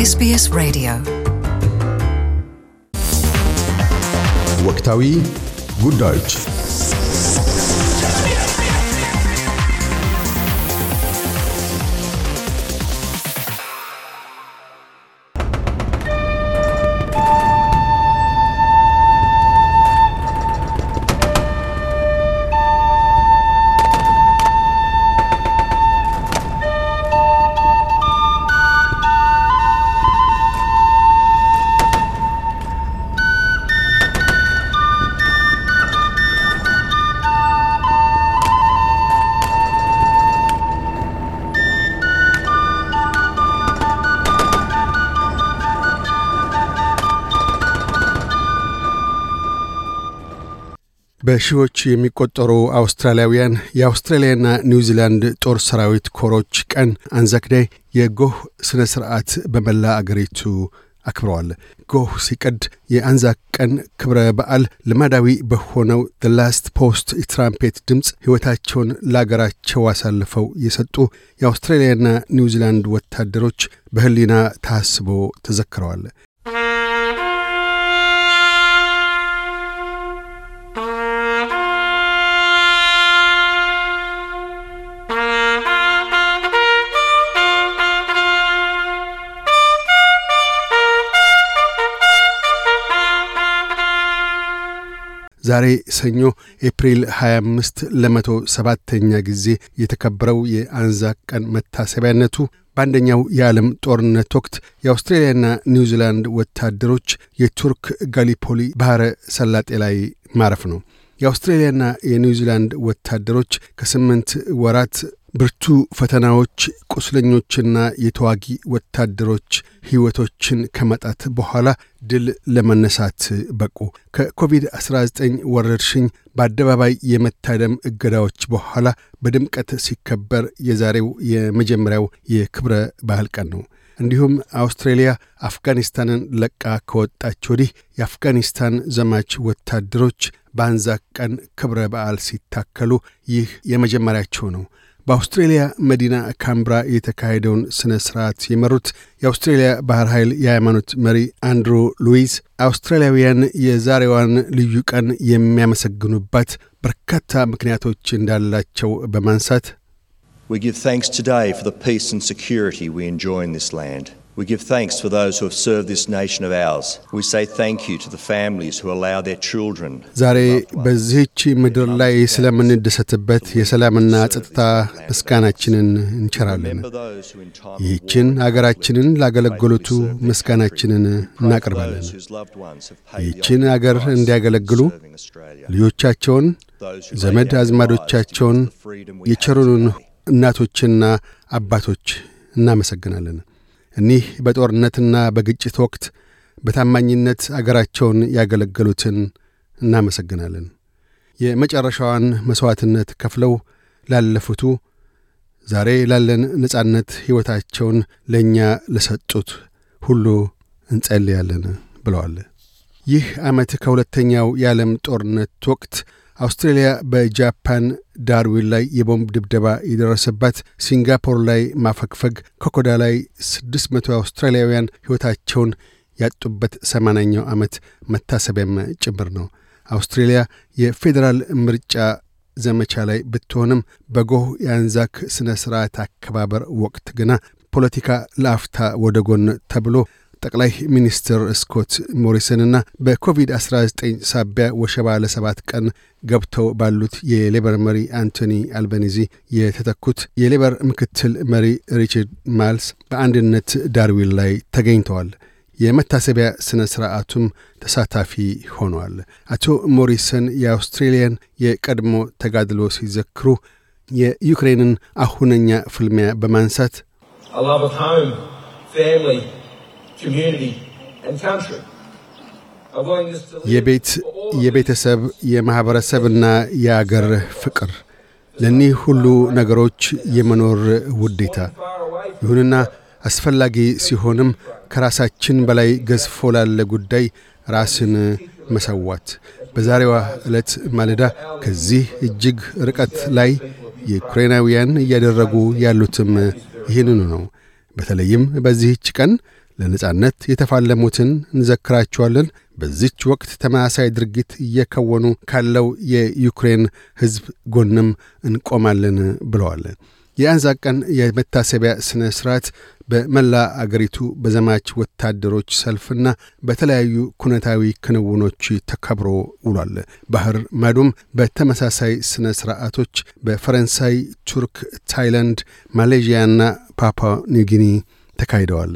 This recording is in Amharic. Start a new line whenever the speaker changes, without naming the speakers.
SBS Radio
ወቅታዊ ጉዳዮች በሺዎች የሚቆጠሩ አውስትራሊያውያን የአውስትራሊያና ኒውዚላንድ ጦር ሰራዊት ኮሮች ቀን Anzac Day የጎህ ሥነ ሥርዓት በመላ አገሪቱ አክብረዋል። ጎህ ሲቀድ የአንዛክ ቀን ክብረ በዓል ልማዳዊ በሆነው The Last Post የትራምፔት ድምፅ ሕይወታቸውን ለአገራቸው አሳልፈው የሰጡ የአውስትራሊያና ኒውዚላንድ ወታደሮች በሕሊና ታስቦ ተዘክረዋል። ዛሬ ሰኞ ኤፕሪል 25 ለመቶ ሰባተኛ ጊዜ የተከበረው የአንዛክ ቀን መታሰቢያነቱ በአንደኛው የዓለም ጦርነት ወቅት የአውስትሬልያና ኒውዚላንድ ወታደሮች የቱርክ ጋሊፖሊ ባሕረ ሰላጤ ላይ ማረፍ ነው። የአውስትሬልያና የኒውዚላንድ ወታደሮች ከስምንት ወራት ብርቱ ፈተናዎች፣ ቁስለኞችና የተዋጊ ወታደሮች ሕይወቶችን ከመቅጠፍ በኋላ ድል ለመነሳት በቁ። ከኮቪድ-19 ወረርሽኝ በአደባባይ የመታደም እገዳዎች በኋላ በድምቀት ሲከበር የዛሬው የመጀመሪያው የክብረ ባህል ቀን ነው። እንዲሁም አውስትሬልያ አፍጋኒስታንን ለቃ ከወጣች ወዲህ የአፍጋኒስታን ዘማች ወታደሮች በአንዛክ ቀን ክብረ በዓል ሲታከሉ ይህ የመጀመሪያቸው ነው። በአውስትሬልያ መዲና ካምብራ የተካሄደውን ሥነ ሥርዓት የመሩት የአውስትሬልያ ባህር ኃይል የሃይማኖት መሪ አንድሩ ሉዊዝ አውስትራሊያውያን የዛሬዋን ልዩ ቀን የሚያመሰግኑባት በርካታ ምክንያቶች እንዳላቸው በማንሳት
We give thanks today for the peace and security we enjoy in this land. We give thanks for those who have served this nation of ours. We say thank you to the families who allow their children.
ዛሬ በዚህች ምድር ላይ ስለምንደሰትበት የሰላምና ጸጥታ ምስጋናችንን እንቸራለን። ይህችን አገራችንን ላገለገሉቱ ምስጋናችንን እናቀርባለን። ይህችን አገር እንዲያገለግሉ. ልጆቻቸውን፣ ዘመድ አዝማዶቻቸውን፣ የቸሩንን. እናቶችና አባቶች እናመሰግናለን። እኒህ በጦርነትና በግጭት ወቅት በታማኝነት አገራቸውን ያገለገሉትን እናመሰግናለን። የመጨረሻዋን መሥዋዕትነት ከፍለው ላለፉቱ ዛሬ ላለን ነጻነት ሕይወታቸውን ለእኛ ለሰጡት ሁሉ እንጸልያለን ብለዋል። ይህ ዓመት ከሁለተኛው የዓለም ጦርነት ወቅት አውስትሬልያ በጃፓን ዳርዊን ላይ የቦምብ ድብደባ የደረሰባት፣ ሲንጋፖር ላይ ማፈግፈግ፣ ኮኮዳ ላይ ስድስት መቶ አውስትራሊያውያን ሕይወታቸውን ያጡበት ሰማንያኛው ዓመት መታሰቢያም ጭምር ነው። አውስትሬልያ የፌዴራል ምርጫ ዘመቻ ላይ ብትሆንም በጎህ የአንዛክ ሥነ ሥርዓት አከባበር ወቅት ግና ፖለቲካ ለአፍታ ወደ ጎን ተብሎ ጠቅላይ ሚኒስትር ስኮት ሞሪሰንና በኮቪድ-19 ሳቢያ ወሸባ ለሰባት ቀን ገብተው ባሉት የሌበር መሪ አንቶኒ አልበኒዚ የተተኩት የሌበር ምክትል መሪ ሪቻርድ ማልስ በአንድነት ዳርዊን ላይ ተገኝተዋል። የመታሰቢያ ሥነ ሥርዓቱም ተሳታፊ ሆነዋል። አቶ ሞሪሰን የአውስትሬልያን የቀድሞ ተጋድሎ ሲዘክሩ የዩክሬንን አሁነኛ ፍልሚያ በማንሳት የቤት የቤተሰብ የማኅበረሰብና የአገር ፍቅር። ለእኒህ ሁሉ ነገሮች የመኖር ውዴታ ይሁንና አስፈላጊ ሲሆንም ከራሳችን በላይ ገዝፎ ላለ ጉዳይ ራስን መሰዋት። በዛሬዋ ዕለት ማለዳ ከዚህ እጅግ ርቀት ላይ የዩክሬናውያን እያደረጉ ያሉትም ይህንኑ ነው። በተለይም በዚህች ቀን ለነጻነት የተፋለሙትን እንዘክራቸዋለን። በዚች ወቅት ተመሳሳይ ድርጊት እየከወኑ ካለው የዩክሬን ሕዝብ ጎንም እንቆማለን ብለዋል። የአንዛክ ቀን የመታሰቢያ ሥነ ሥርዓት በመላ አገሪቱ በዘማች ወታደሮች ሰልፍና በተለያዩ ኩነታዊ ክንውኖች ተከብሮ ውሏል። ባህር ማዶም በተመሳሳይ ሥነ ሥርዓቶች በፈረንሳይ፣ ቱርክ፣ ታይላንድ፣ ማሌዥያና ፓፓ ኒውጊኒ ተካሂደዋል።